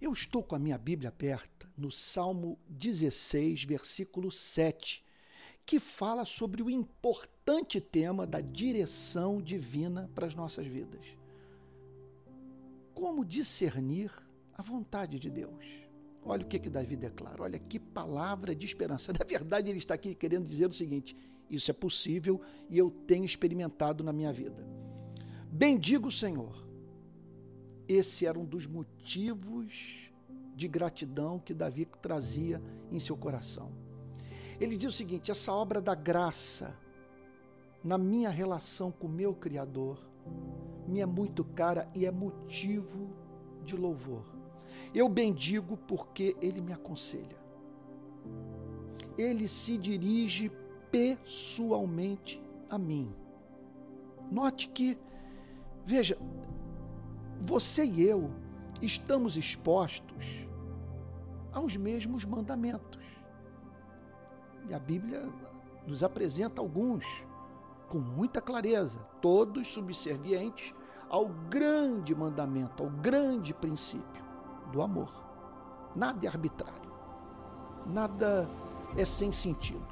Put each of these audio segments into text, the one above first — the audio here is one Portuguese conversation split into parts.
Eu estou com a minha Bíblia aberta no Salmo 16, versículo 7, que fala sobre o importante tema da direção divina para as nossas vidas. Como discernir a vontade de Deus? Olha o que, que Davi declara, olha que palavra de esperança. Na verdade, ele está aqui querendo dizer o seguinte: isso é possível e eu tenho experimentado na minha vida. Bendigo o Senhor. Esse era um dos motivos de gratidão que Davi trazia em seu coração. Ele diz o seguinte: essa obra da graça na minha relação com meu Criador me é muito cara e é motivo de louvor. Eu bendigo porque ele me aconselha. Ele se dirige pessoalmente a mim. Note que, veja, você e eu estamos expostos aos mesmos mandamentos. E a Bíblia nos apresenta alguns com muita clareza, todos subservientes ao grande mandamento, ao grande princípio do amor. Nada é arbitrário, nada é sem sentido,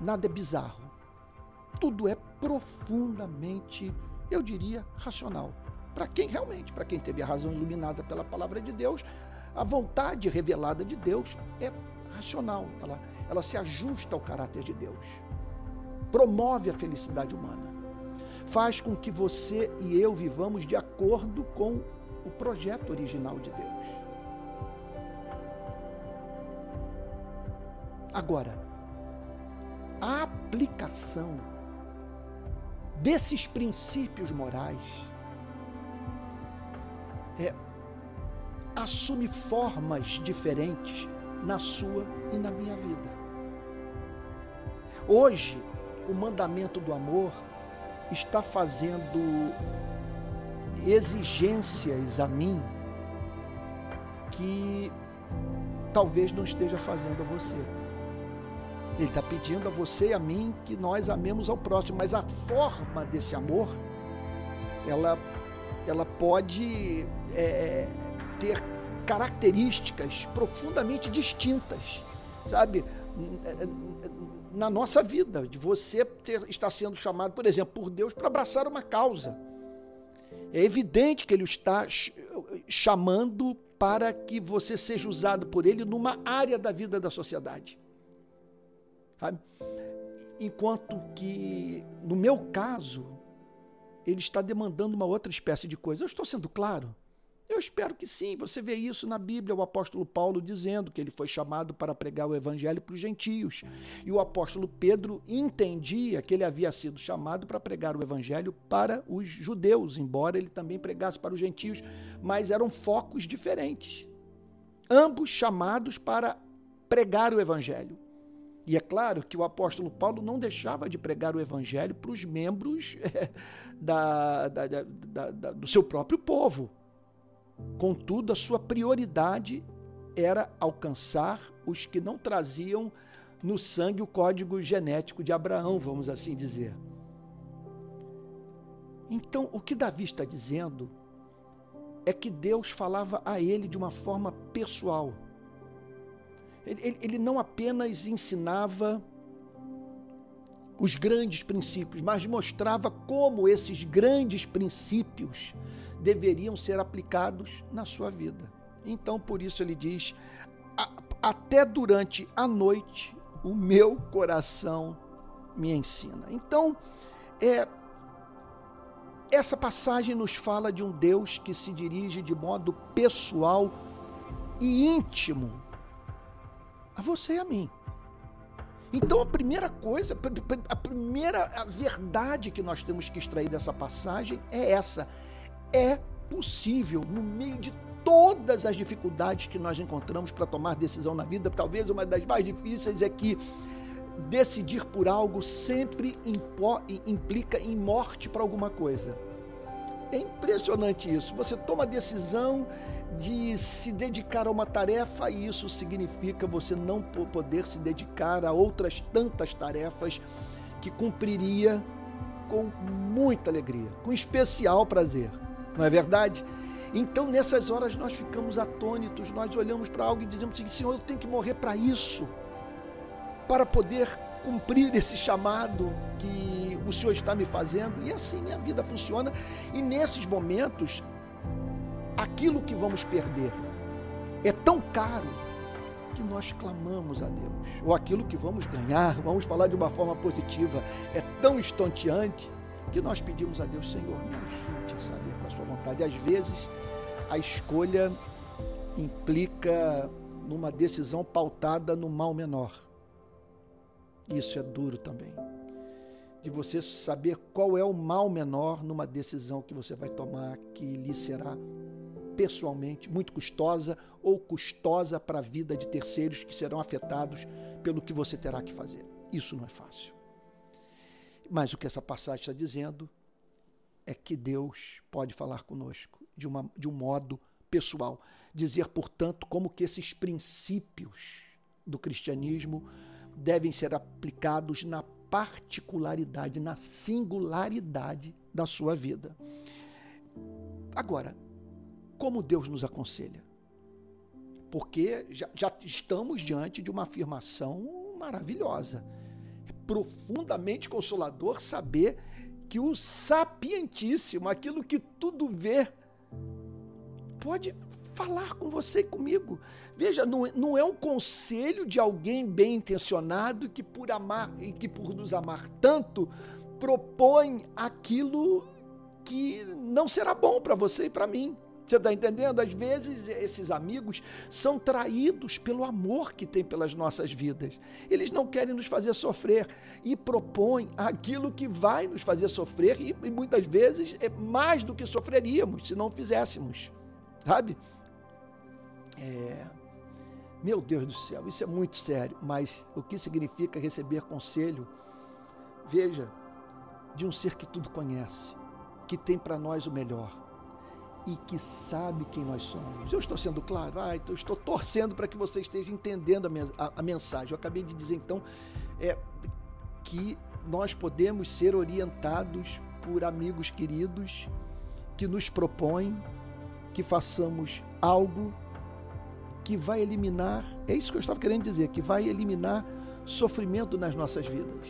nada é bizarro. Tudo é profundamente, eu diria, racional. Para quem realmente, para quem teve a razão iluminada pela palavra de Deus, a vontade revelada de Deus é racional, ela, ela se ajusta ao caráter de Deus. Promove a felicidade humana. Faz com que você e eu vivamos de acordo com o projeto original de Deus. Agora, a aplicação desses princípios morais é, assume formas diferentes na sua e na minha vida. Hoje, o mandamento do amor está fazendo exigências a mim que talvez não esteja fazendo a você. Ele está pedindo a você e a mim que nós amemos ao próximo, mas a forma desse amor, ela, ela pode é, ter características profundamente distintas, sabe? Na nossa vida, de você ter, estar sendo chamado, por exemplo, por Deus para abraçar uma causa. É evidente que Ele está chamando para que você seja usado por Ele numa área da vida da sociedade. Sabe? Enquanto que, no meu caso, Ele está demandando uma outra espécie de coisa. Eu estou sendo claro? Eu espero que sim. Você vê isso na Bíblia, o apóstolo Paulo dizendo que ele foi chamado para pregar o evangelho para os gentios. E o apóstolo Pedro entendia que ele havia sido chamado para pregar o evangelho para os judeus, embora ele também pregasse para os gentios, mas eram focos diferentes. Ambos chamados para pregar o evangelho. E é claro que o apóstolo Paulo não deixava de pregar o evangelho para os membros da, da, da, do seu próprio povo. Contudo, a sua prioridade era alcançar os que não traziam no sangue o código genético de Abraão, vamos assim dizer. Então, o que Davi está dizendo é que Deus falava a ele de uma forma pessoal. Ele, ele, não apenas ensinava os grandes princípios, mas mostrava como esses grandes princípios deveriam ser aplicados na sua vida. Então, por isso ele diz: até durante a noite o meu coração me ensina. Então, é, essa passagem nos fala de um Deus que se dirige de modo pessoal e íntimo a você e a mim. Então a primeira coisa, a primeira verdade que nós temos que extrair dessa passagem é essa: é possível, no meio de todas as dificuldades que nós encontramos para tomar decisão na vida, talvez uma das mais difíceis é que decidir por algo sempre implica em morte para alguma coisa. É impressionante isso. Você toma a decisão de se dedicar a uma tarefa e isso significa você não poder se dedicar a outras tantas tarefas que cumpriria com muita alegria, com especial prazer não é verdade? Então, nessas horas, nós ficamos atônitos, nós olhamos para algo e dizemos assim: Senhor, eu tenho que morrer para isso, para poder cumprir esse chamado que o Senhor está me fazendo. E assim a vida funciona. E nesses momentos, aquilo que vamos perder é tão caro que nós clamamos a Deus. Ou aquilo que vamos ganhar, vamos falar de uma forma positiva, é tão estonteante que nós pedimos a Deus, Senhor, me ajude a saber com a sua vontade. Às vezes, a escolha implica numa decisão pautada no mal menor. Isso é duro também. De você saber qual é o mal menor numa decisão que você vai tomar que lhe será pessoalmente muito custosa ou custosa para a vida de terceiros que serão afetados pelo que você terá que fazer. Isso não é fácil. Mas o que essa passagem está dizendo é que Deus pode falar conosco de, uma, de um modo pessoal. Dizer, portanto, como que esses princípios do cristianismo devem ser aplicados na particularidade, na singularidade da sua vida. Agora, como Deus nos aconselha? Porque já, já estamos diante de uma afirmação maravilhosa. É profundamente consolador saber que o sapientíssimo, aquilo que tudo vê, pode falar com você e comigo. Veja, não, é, não é um conselho de alguém bem intencionado que por amar e que por nos amar tanto propõe aquilo que não será bom para você e para mim. Você está entendendo? Às vezes esses amigos são traídos pelo amor que tem pelas nossas vidas. Eles não querem nos fazer sofrer e propõem aquilo que vai nos fazer sofrer e, e muitas vezes é mais do que sofreríamos se não fizéssemos. Sabe? É, meu Deus do céu, isso é muito sério, mas o que significa receber conselho? Veja, de um ser que tudo conhece, que tem para nós o melhor e que sabe quem nós somos. Eu estou sendo claro? Ah, então estou torcendo para que você esteja entendendo a, mensagem. Eu acabei de dizer então é, que nós podemos ser orientados por amigos queridos que nos propõem que façamos algo que vai eliminar, é isso que eu estava querendo dizer, que vai eliminar sofrimento nas nossas vidas,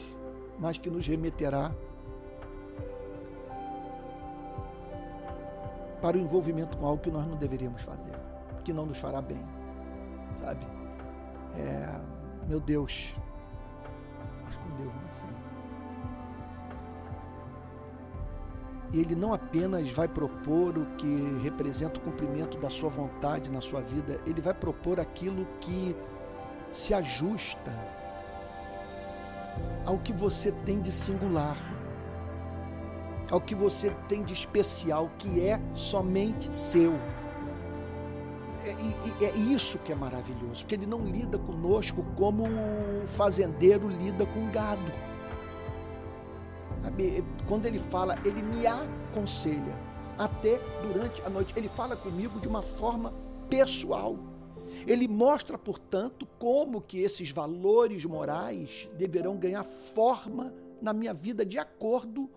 mas que nos remeterá para o envolvimento com algo que nós não deveríamos fazer, que não nos fará bem, sabe? É, meu Deus, mas com Deus não é assim. E ele não apenas vai propor o que representa o cumprimento da sua vontade na sua vida, ele vai propor aquilo que se ajusta ao que você tem de singular, ao que você tem de especial, que é somente seu. É, é isso que é maravilhoso, porque ele não lida conosco como o fazendeiro lida com gado quando ele fala, ele me aconselha. Até durante a noite. Ele fala comigo de uma forma pessoal. Ele mostra, portanto, como que esses valores morais deverão ganhar forma na minha vida de acordo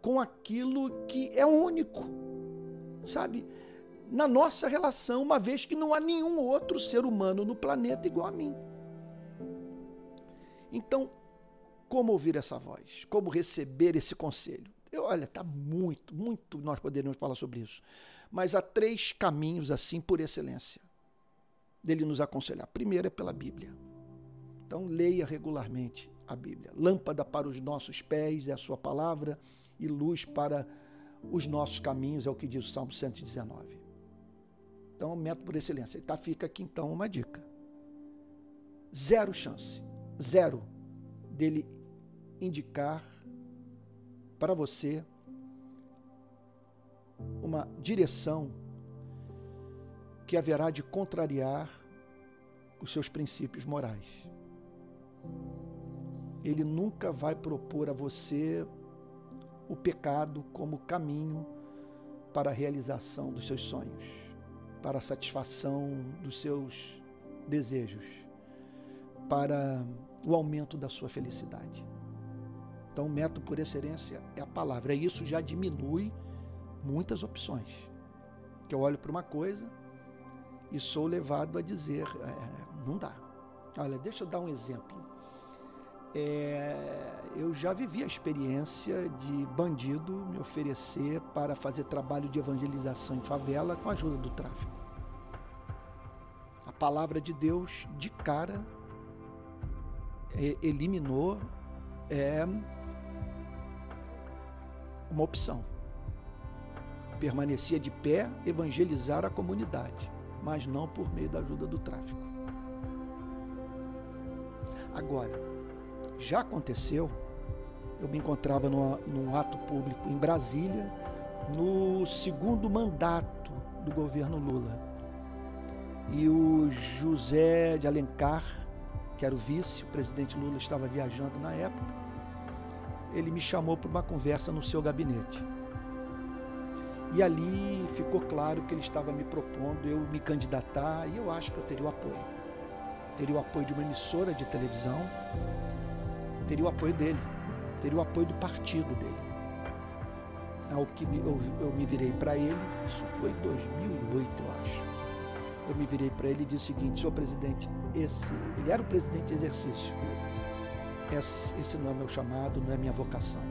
com aquilo que é único. Sabe? Na nossa relação, uma vez que não há nenhum outro ser humano no planeta igual a mim. Então, como ouvir essa voz? Como receber esse conselho? Eu, olha, está muito, muito nós poderíamos falar sobre isso. Mas há três caminhos, assim, por excelência, dele nos aconselhar. Primeiro é pela Bíblia. Então, leia regularmente a Bíblia. Lâmpada para os nossos pés é a sua palavra e luz para os nossos caminhos, é o que diz o Salmo 119. Então, método por excelência. Tá, fica aqui então uma dica. Zero chance. Zero dele indicar para você uma direção que haverá de contrariar os seus princípios morais. Ele nunca vai propor a você o pecado como caminho para a realização dos seus sonhos, para a satisfação dos seus desejos, para o aumento da sua felicidade. Então, o método por excelência é a palavra. E isso já diminui muitas opções. Que eu olho para uma coisa e sou levado a dizer: é, não dá. Olha, deixa eu dar um exemplo. É, eu já vivi a experiência de bandido me oferecer para fazer trabalho de evangelização em favela com a ajuda do tráfico. A palavra de Deus, de cara, é, eliminou é, uma opção. Permanecia de pé, evangelizar a comunidade, mas não por meio da ajuda do tráfico. Agora, já aconteceu, eu me encontrava numa, num ato público em Brasília, no segundo mandato do governo Lula. E o José de Alencar, que era o vice, o presidente Lula estava viajando na época, ele me chamou para uma conversa no seu gabinete. E ali ficou claro que ele estava me propondo eu me candidatar e eu acho que eu teria o apoio. Teria o apoio de uma emissora de televisão, teria o apoio dele, teria o apoio do partido dele. Ao que eu, me virei para ele, isso foi em 2008, eu acho. Eu me virei para ele e disse o seguinte: senhor presidente, esse, ele era o presidente de exercício esse não é meu chamado, não é minha vocação.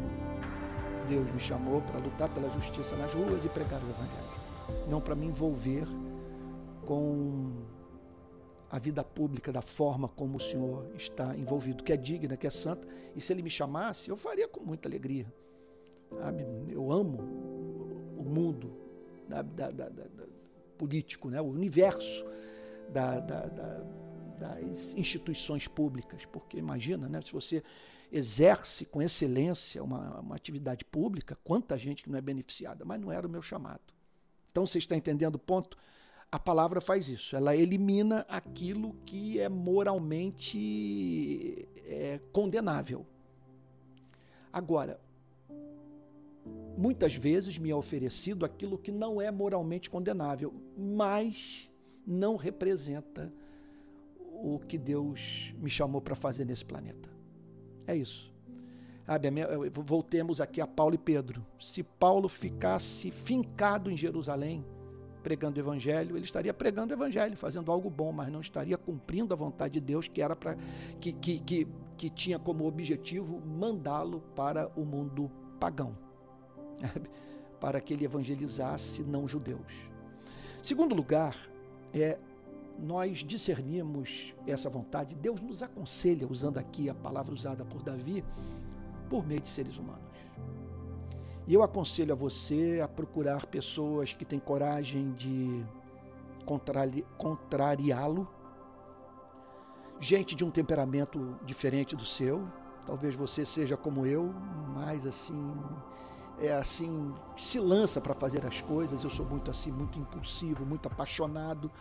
Deus me chamou para lutar pela justiça nas ruas e pregar o Evangelho, não para me envolver com a vida pública da forma como o Senhor está envolvido, que é digna, que é santa. E se Ele me chamasse, eu faria com muita alegria. Eu amo o mundo da, da, da, político, né? o universo da, das instituições públicas, porque imagina, né, se você exerce com excelência uma, uma atividade pública, quanta gente que não é beneficiada, mas não era o meu chamado. Então você está entendendo o ponto? A palavra faz isso, ela elimina aquilo que é moralmente é, condenável. Agora, muitas vezes me é oferecido aquilo que não é moralmente condenável, mas não representa o que Deus me chamou para fazer nesse planeta. É isso. Voltemos aqui a Paulo e Pedro. Se Paulo ficasse fincado em Jerusalém, pregando o evangelho, ele estaria pregando o evangelho, fazendo algo bom, mas não estaria cumprindo a vontade de Deus, que era para que, que, que, que tinha como objetivo mandá-lo para o mundo pagão, para que ele evangelizasse não judeus. Segundo lugar, é nós discernimos essa vontade, Deus nos aconselha, usando aqui a palavra usada por Davi, por meio de seres humanos. E eu aconselho a você a procurar pessoas que têm coragem de contrari contrariá-lo, gente de um temperamento diferente do seu. Talvez você seja como eu, mais assim, é assim, se lança para fazer as coisas. Eu sou muito assim, muito impulsivo, muito apaixonado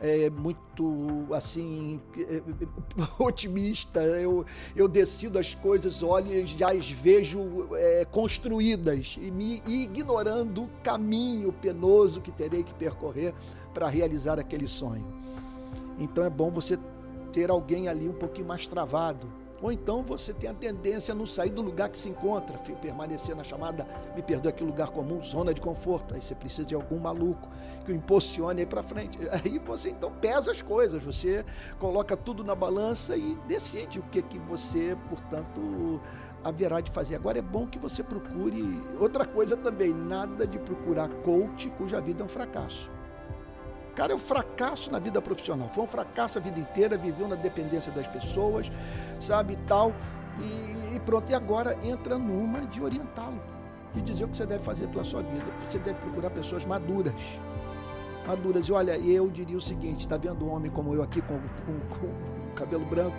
é, muito assim é, otimista. Eu, eu decido as coisas, olho e já as vejo é, construídas e me ignorando o caminho penoso que terei que percorrer para realizar aquele sonho. Então é bom você ter alguém ali um pouquinho mais travado ou então você tem a tendência a não sair do lugar que se encontra, permanecer na chamada, me perdoe aqui, lugar comum, zona de conforto. Aí você precisa de algum maluco que o impulsione aí para frente. Aí você então pesa as coisas, você coloca tudo na balança e decide o que, que você, portanto, haverá de fazer. Agora é bom que você procure outra coisa também, nada de procurar coach cuja vida é um fracasso. Cara, é um fracasso na vida profissional. Foi um fracasso a vida inteira, viveu na dependência das pessoas, sabe, tal. E, e pronto, e agora entra numa de orientá-lo e dizer o que você deve fazer pela sua vida. Você deve procurar pessoas maduras. Maduras. E olha, eu diria o seguinte: está vendo um homem como eu aqui com, com, com cabelo branco?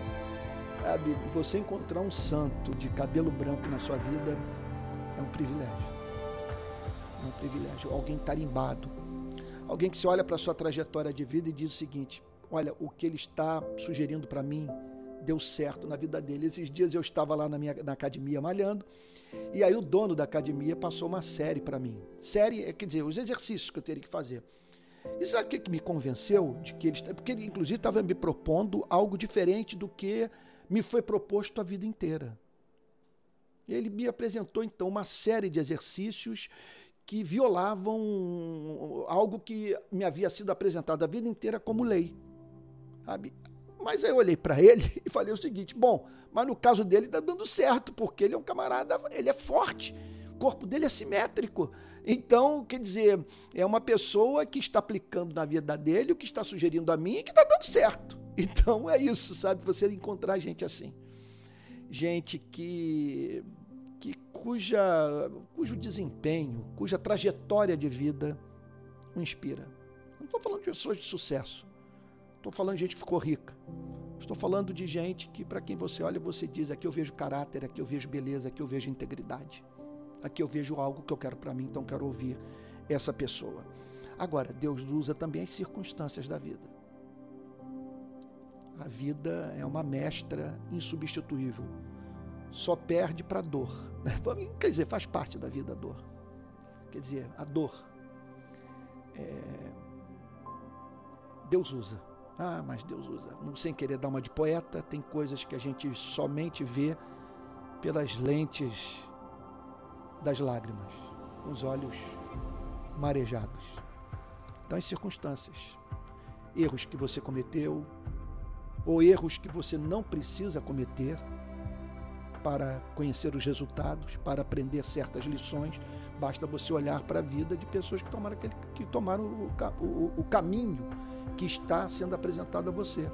Sabe, você encontrar um santo de cabelo branco na sua vida é um privilégio. É um privilégio. Alguém tarimbado Alguém que se olha para a sua trajetória de vida e diz o seguinte: olha, o que ele está sugerindo para mim deu certo na vida dele. Esses dias eu estava lá na minha na academia malhando, e aí o dono da academia passou uma série para mim. Série, é, quer dizer, os exercícios que eu teria que fazer. E sabe o que, que me convenceu de que ele porque ele inclusive estava me propondo algo diferente do que me foi proposto a vida inteira. Ele me apresentou então uma série de exercícios que violavam algo que me havia sido apresentado a vida inteira como lei. Sabe? Mas aí eu olhei para ele e falei o seguinte: bom, mas no caso dele está dando certo, porque ele é um camarada, ele é forte, o corpo dele é simétrico. Então, quer dizer, é uma pessoa que está aplicando na vida dele o que está sugerindo a mim e que está dando certo. Então é isso, sabe? Você encontrar gente assim. Gente que, que cuja, cujo desempenho, cuja trajetória de vida o inspira. Não estou falando de pessoas de sucesso. Estou falando de gente que ficou rica. Estou falando de gente que, para quem você olha, você diz: aqui eu vejo caráter, aqui eu vejo beleza, aqui eu vejo integridade. Aqui eu vejo algo que eu quero para mim, então quero ouvir essa pessoa. Agora, Deus usa também as circunstâncias da vida. A vida é uma mestra insubstituível. Só perde para a dor. Quer dizer, faz parte da vida a dor. Quer dizer, a dor. É... Deus usa. Ah, mas Deus usa. Sem querer dar uma de poeta, tem coisas que a gente somente vê pelas lentes das lágrimas, com os olhos marejados. Então, as circunstâncias, erros que você cometeu, ou erros que você não precisa cometer para conhecer os resultados, para aprender certas lições, basta você olhar para a vida de pessoas que tomaram, aquele, que tomaram o, o, o caminho que está sendo apresentado a você.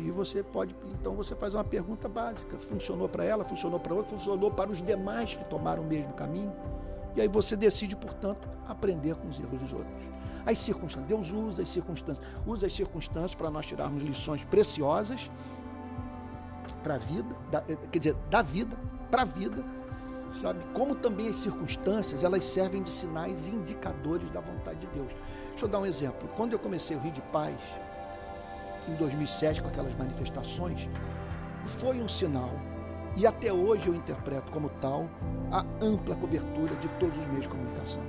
E você pode, então você faz uma pergunta básica: funcionou para ela, funcionou para outra, funcionou para os demais que tomaram o mesmo caminho? E aí você decide, portanto, aprender com os erros dos outros. As circunstâncias, Deus usa as circunstâncias, usa as circunstâncias para nós tirarmos lições preciosas para a vida, da, eh, quer dizer, da vida para a vida, sabe? Como também as circunstâncias, elas servem de sinais indicadores da vontade de Deus. Deixa eu dar um exemplo. Quando eu comecei o Rio de Paz, em 2007 com aquelas manifestações, foi um sinal. E até hoje eu interpreto como tal a ampla cobertura de todos os meios de comunicação.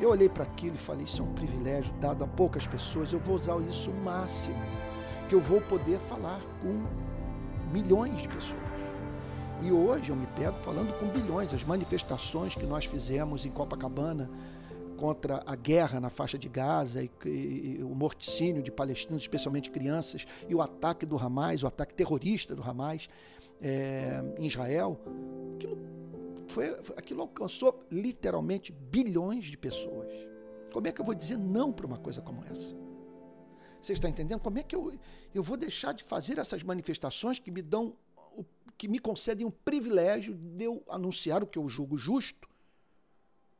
Eu olhei para aquilo e falei: Isso é um privilégio dado a poucas pessoas, eu vou usar isso o máximo, que eu vou poder falar com milhões de pessoas. E hoje eu me pego falando com bilhões. As manifestações que nós fizemos em Copacabana, contra a guerra na faixa de Gaza e, e, o morticínio de palestinos, especialmente crianças, e o ataque do Hamas, o ataque terrorista do Hamas é, em Israel, aquilo, foi, aquilo alcançou literalmente bilhões de pessoas. Como é que eu vou dizer não para uma coisa como essa? Você está entendendo? Como é que eu, eu vou deixar de fazer essas manifestações que me dão, que me concedem o privilégio de eu anunciar o que eu julgo justo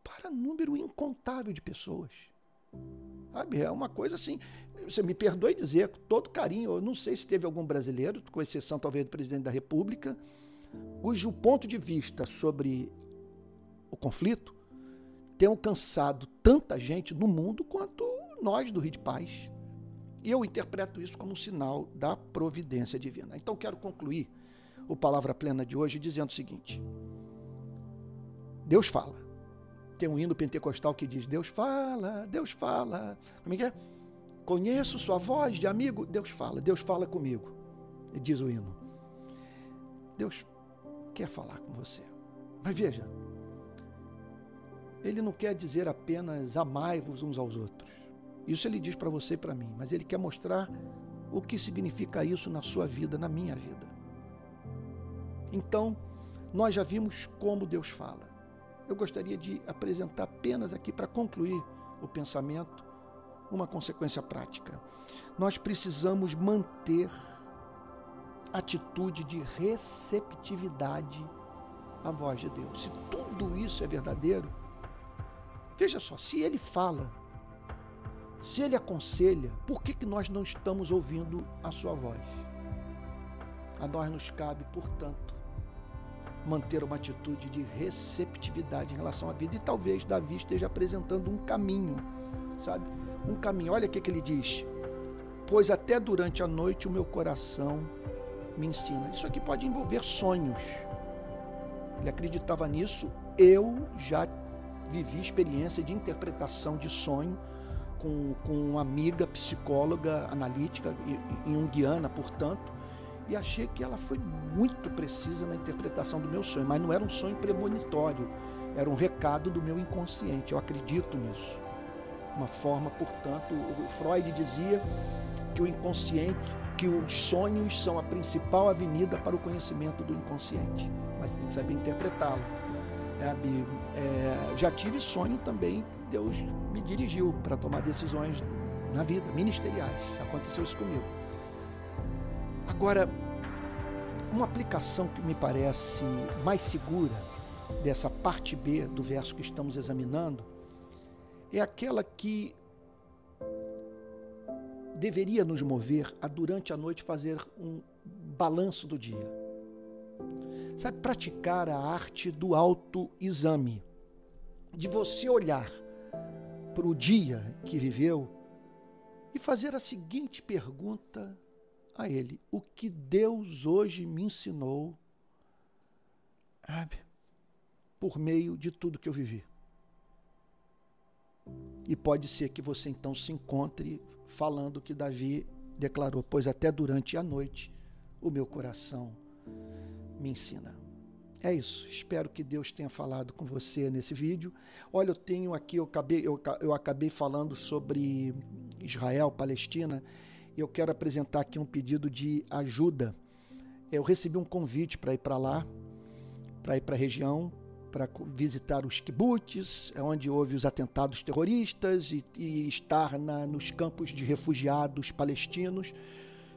para número incontável de pessoas. Sabe? É uma coisa assim. Você me perdoe dizer, com todo carinho, eu não sei se teve algum brasileiro, com exceção talvez do presidente da República, cujo ponto de vista sobre o conflito tem alcançado tanta gente no mundo quanto nós do Rio de Paz. E eu interpreto isso como um sinal da providência divina. Então quero concluir o Palavra Plena de hoje dizendo o seguinte: Deus fala. Tem um hino pentecostal que diz: Deus fala, Deus fala. Como é que é? Conheço sua voz de amigo. Deus fala, Deus fala comigo. Diz o hino. Deus quer falar com você. Mas veja, ele não quer dizer apenas amai-vos uns aos outros. Isso ele diz para você e para mim, mas ele quer mostrar o que significa isso na sua vida, na minha vida. Então, nós já vimos como Deus fala eu gostaria de apresentar apenas aqui para concluir o pensamento uma consequência prática. Nós precisamos manter atitude de receptividade à voz de Deus. Se tudo isso é verdadeiro, veja só, se ele fala, se ele aconselha, por que, que nós não estamos ouvindo a sua voz? A nós nos cabe, portanto, manter uma atitude de receptividade em relação à vida. E talvez Davi esteja apresentando um caminho, sabe? Um caminho. Olha o que, que ele diz. Pois até durante a noite o meu coração me ensina. Isso aqui pode envolver sonhos. Ele acreditava nisso. Eu já vivi experiência de interpretação de sonho com, com uma amiga psicóloga analítica, junguiana, portanto, e achei que ela foi muito precisa na interpretação do meu sonho, mas não era um sonho premonitório, Era um recado do meu inconsciente. Eu acredito nisso. Uma forma, portanto, o Freud dizia que o inconsciente, que os sonhos são a principal avenida para o conhecimento do inconsciente. Mas tem que saber interpretá-lo. É, é, já tive sonho também, Deus me dirigiu para tomar decisões na vida, ministeriais. Aconteceu isso comigo. Agora, uma aplicação que me parece mais segura dessa parte B do verso que estamos examinando é aquela que deveria nos mover a durante a noite fazer um balanço do dia. Sabe, praticar a arte do autoexame, de você olhar para o dia que viveu e fazer a seguinte pergunta a ele: O que Deus hoje me ensinou, sabe, por meio de tudo que eu vivi? E pode ser que você então se encontre falando que Davi declarou: Pois até durante a noite o meu coração me ensina. É isso. Espero que Deus tenha falado com você nesse vídeo. Olha, eu tenho aqui, eu acabei, eu, eu acabei falando sobre Israel, Palestina, e eu quero apresentar aqui um pedido de ajuda. Eu recebi um convite para ir para lá, para ir para a região, para visitar os kibbutz, é onde houve os atentados terroristas e, e estar na, nos campos de refugiados palestinos.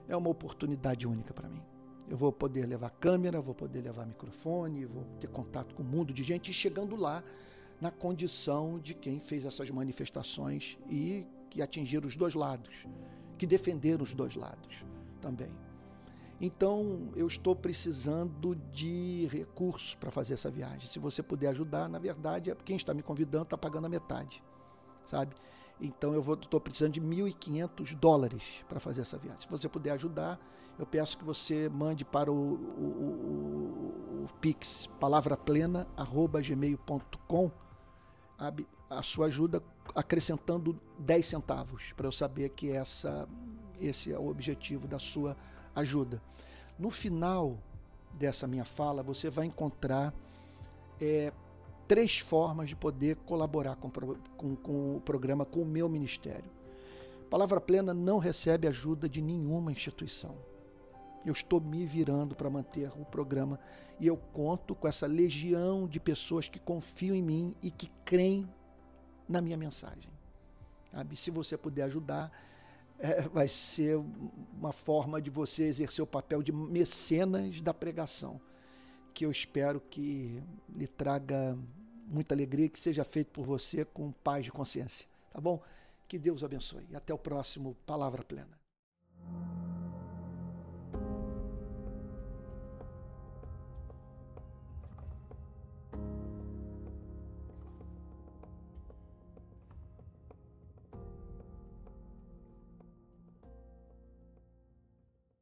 É uma oportunidade única para mim. Eu vou poder levar câmera, vou poder levar microfone, vou ter contato com um mundo de gente chegando lá na condição de quem fez essas manifestações e que atingiram os dois lados, que defenderam os dois lados também. Então, eu estou precisando de recursos para fazer essa viagem. Se você puder ajudar, na verdade, é quem está me convidando está pagando a metade, sabe? Então, eu estou precisando de 1.500 dólares para fazer essa viagem. Se você puder ajudar, eu peço que você mande para o, o, o, o pix palavraplena@gmail.com a sua ajuda acrescentando 10 centavos para eu saber que essa esse é o objetivo da sua ajuda. No final dessa minha fala, você vai encontrar é, três formas de poder colaborar com, com, com o programa, com o meu ministério. Palavra Plena não recebe ajuda de nenhuma instituição. Eu estou me virando para manter o programa e eu conto com essa legião de pessoas que confiam em mim e que creem na minha mensagem. Sabe? Se você puder ajudar, é, vai ser uma forma de você exercer o papel de mecenas da pregação, que eu espero que lhe traga muita alegria, que seja feito por você com paz de consciência. Tá bom? Que Deus abençoe. E até o próximo Palavra Plena.